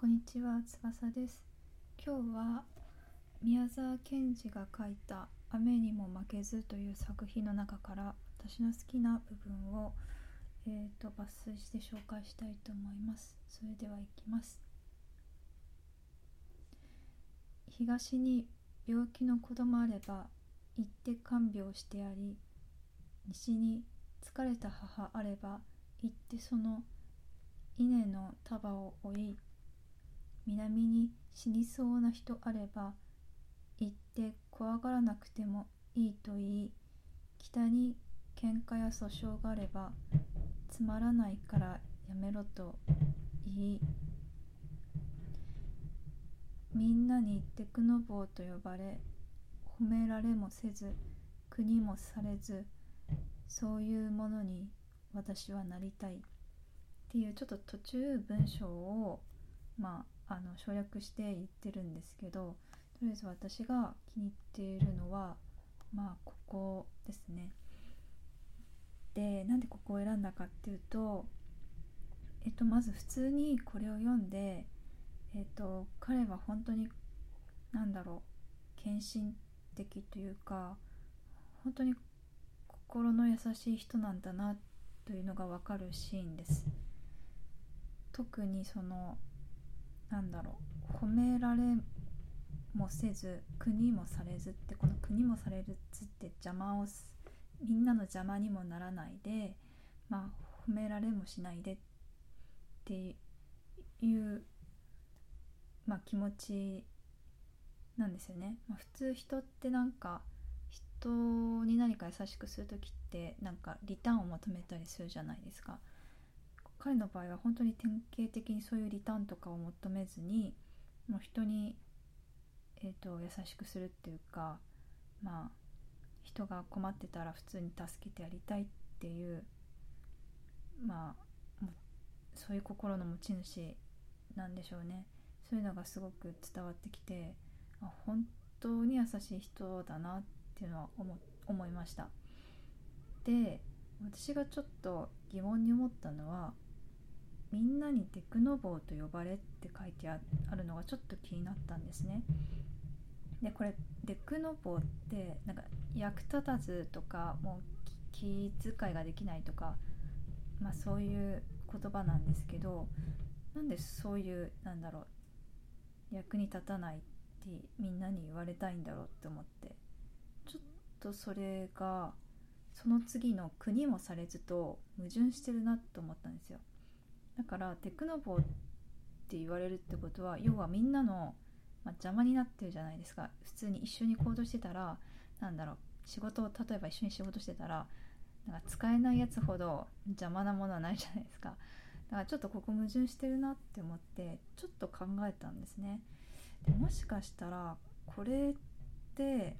こんにちは、翼です。今日は宮沢賢治が書いた雨にも負けずという作品の中から私の好きな部分を、えー、と抜粋して紹介したいと思います。それでは行きます。東に病気の子供あれば行って看病してやり西に疲れた母あれば行ってその稲の束を追い南に死にそうな人あれば行って怖がらなくてもいいと言い北に喧嘩や訴訟があればつまらないからやめろと言いみんなにテクノボーと呼ばれ褒められもせず国もされずそういうものに私はなりたい。っていうちょっと途中文章をまああの省略して言ってるんですけどとりあえず私が気に入っているのはまあここですね。でなんでここを選んだかっていうとえっとまず普通にこれを読んでえっと彼は本当に何だろう献身的というか本当に心の優しい人なんだなというのが分かるシーンです特にそのなんだろう。褒められもせず国もされずってこの国もされずって邪魔をみんなの邪魔にもならないでまあ褒められもしないでっていうまあ気持ちなんですよね、まあ、普通人ってなんか人に何か優しくする時ってなんかリターンを求めたりするじゃないですか。彼の場合は本当に典型的にそういうリターンとかを求めずにもう人に、えーと、優しくするっていうかまあ人が困ってたら普通に助けてやりたいっていうまあそういう心の持ち主なんでしょうね。そういうのがすごく伝わってきてあ本当に優しい人だなっていうのは思思いました。で私がちょっと疑問に思ったのはみんなにテクノボーと呼ばれって書いてあるのがちょっと気になったんですね。でこれテクノボーってなんか役立たずとかもう気遣いができないとか、まあ、そういう言葉なんですけどなんでそういうなんだろう役に立たないってみんなに言われたいんだろうって思ってちょっとそれがその次の国もされずと矛盾してるなと思ったんですよ。だからテクノボって言われるってことは要はみんなの、まあ、邪魔になってるじゃないですか。普通に一緒に行動してたらなんだろう仕事を例えば一緒に仕事してたらなんか使えないやつほど邪魔なものはないじゃないですか。だからちょっとここ矛盾してるなって思ってちょっと考えたんですね。でもしかしたらこれって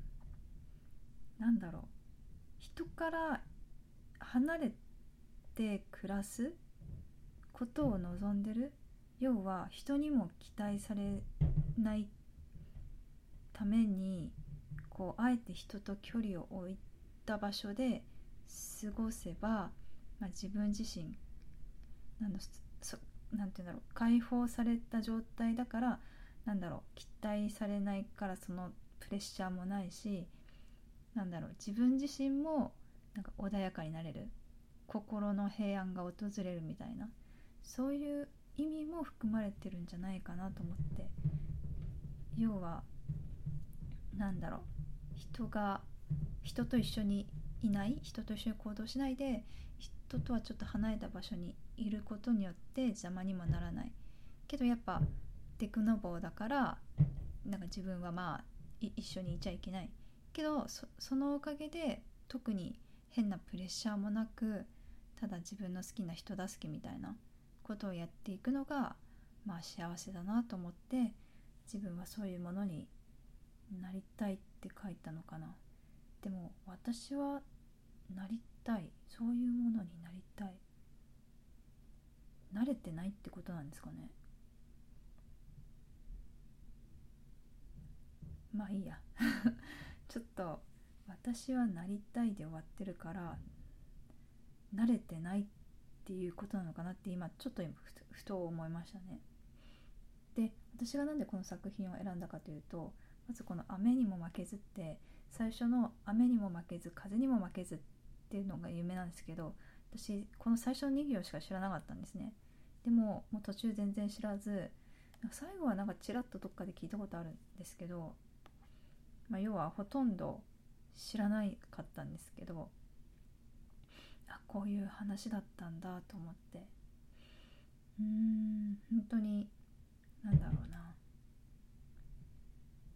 なんだろう人から離れて暮らすことを望んでる。要は人にも期待されないためにこうあえて人と距離を置いた場所で過ごせば、まあ、自分自身なんなんて言うんだろう解放された状態だからなんだろう期待されないからそのプレッシャーもないしなんだろう自分自身もなんか穏やかになれる。心の平安が訪れるみたいな。そういう意味も含まれてるんじゃないかなと思って。要は何だろう。人が人と一緒にいない人と一緒に行動しないで人とはちょっと離れた場所にいることによって邪魔にもならない。けどやっぱテクノボーだからなんか自分はまあ一緒にいちゃいけない。けどそのおかげで特に変なプレッシャーもなくただ自分の好きな人助けみたいな。ことをやっていくのがまあ幸せだなと思って自分はそういうものになりたいって書いたのかな。でも私はなりたいそういうものになりたい。慣れてないってことなんですかね。まあいいや。ちょっと私はなりたいで終わってるから慣れてないっていうことなのかなって今ちょっとふと思いましたね。で私が何でこの作品を選んだかというとまずこの「雨にも負けず」って最初の「雨にも負けず風にも負けず」っていうのが有名なんですけど私この最初の2行しか知らなかったんですね。でももう途中全然知らず最後はなんかちらっとどっかで聞いたことあるんですけど、まあ、要はほとんど知らないかったんですけどこういう話だったんだと思って。うーん本当になんだろうな。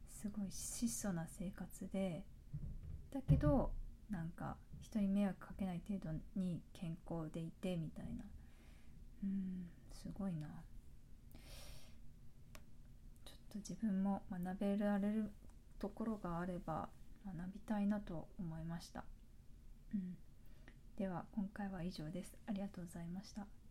すごい質素な生活でだけどなんか人に迷惑かけない程度に健康でいてみたいな。うんすごいな。ちょっと自分も学べられるところがあれば学びたいなと思いました、うん、では今回は以上です。ありがとうございました。